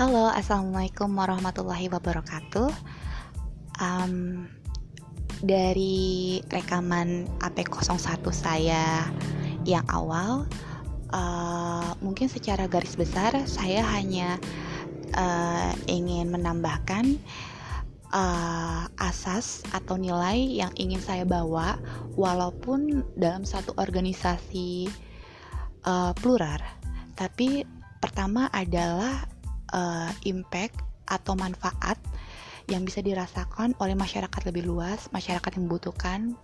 Halo, assalamualaikum warahmatullahi wabarakatuh. Um, dari rekaman AP01 saya yang awal, uh, mungkin secara garis besar saya hanya uh, ingin menambahkan uh, asas atau nilai yang ingin saya bawa, walaupun dalam satu organisasi uh, plural, tapi pertama adalah uh, impact atau manfaat yang bisa dirasakan oleh masyarakat lebih luas, masyarakat yang membutuhkan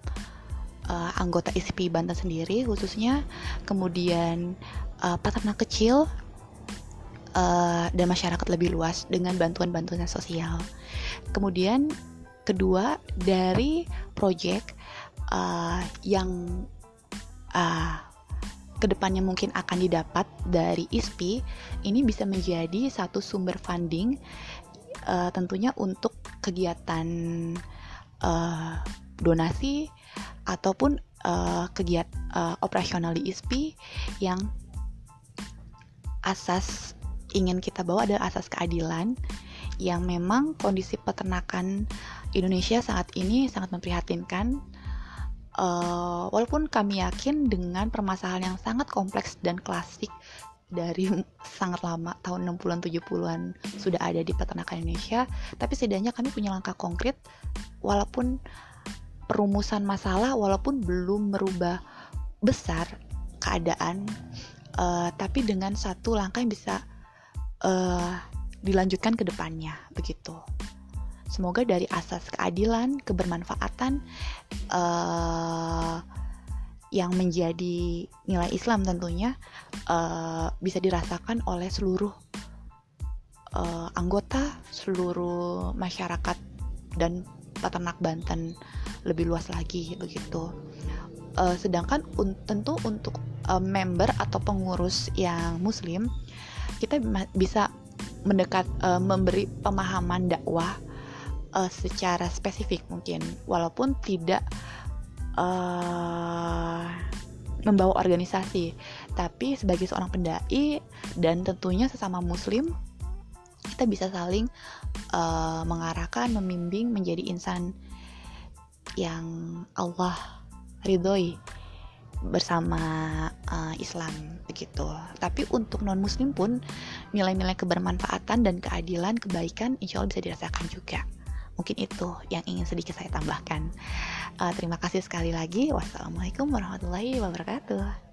uh, anggota ISP Banten sendiri khususnya, kemudian uh, peternak kecil uh, dan masyarakat lebih luas dengan bantuan-bantuan sosial. Kemudian kedua dari proyek uh, yang uh, ke depannya mungkin akan didapat dari ISPI ini bisa menjadi satu sumber funding uh, tentunya untuk kegiatan uh, donasi ataupun uh, kegiatan uh, operasional di ISPI yang asas ingin kita bawa adalah asas keadilan yang memang kondisi peternakan Indonesia saat ini sangat memprihatinkan uh, walaupun kami yakin dengan permasalahan yang sangat kompleks dan klasik dari sangat lama tahun 60-an 70-an sudah ada di peternakan Indonesia tapi setidaknya kami punya langkah konkret walaupun perumusan masalah walaupun belum merubah besar keadaan uh, tapi dengan satu langkah yang bisa uh, dilanjutkan ke depannya begitu Semoga dari asas keadilan, kebermanfaatan uh, yang menjadi nilai Islam tentunya uh, bisa dirasakan oleh seluruh uh, anggota, seluruh masyarakat dan peternak Banten lebih luas lagi begitu. Uh, sedangkan un tentu untuk uh, member atau pengurus yang Muslim kita bisa mendekat uh, memberi pemahaman dakwah uh, secara spesifik mungkin walaupun tidak uh, membawa organisasi tapi sebagai seorang pendai dan tentunya sesama muslim kita bisa saling uh, mengarahkan membimbing menjadi insan yang Allah ridhoi bersama uh, Islam begitu. Tapi untuk non Muslim pun nilai-nilai kebermanfaatan dan keadilan, kebaikan, insya Allah bisa dirasakan juga. Mungkin itu yang ingin sedikit saya tambahkan. Uh, terima kasih sekali lagi. Wassalamualaikum warahmatullahi wabarakatuh.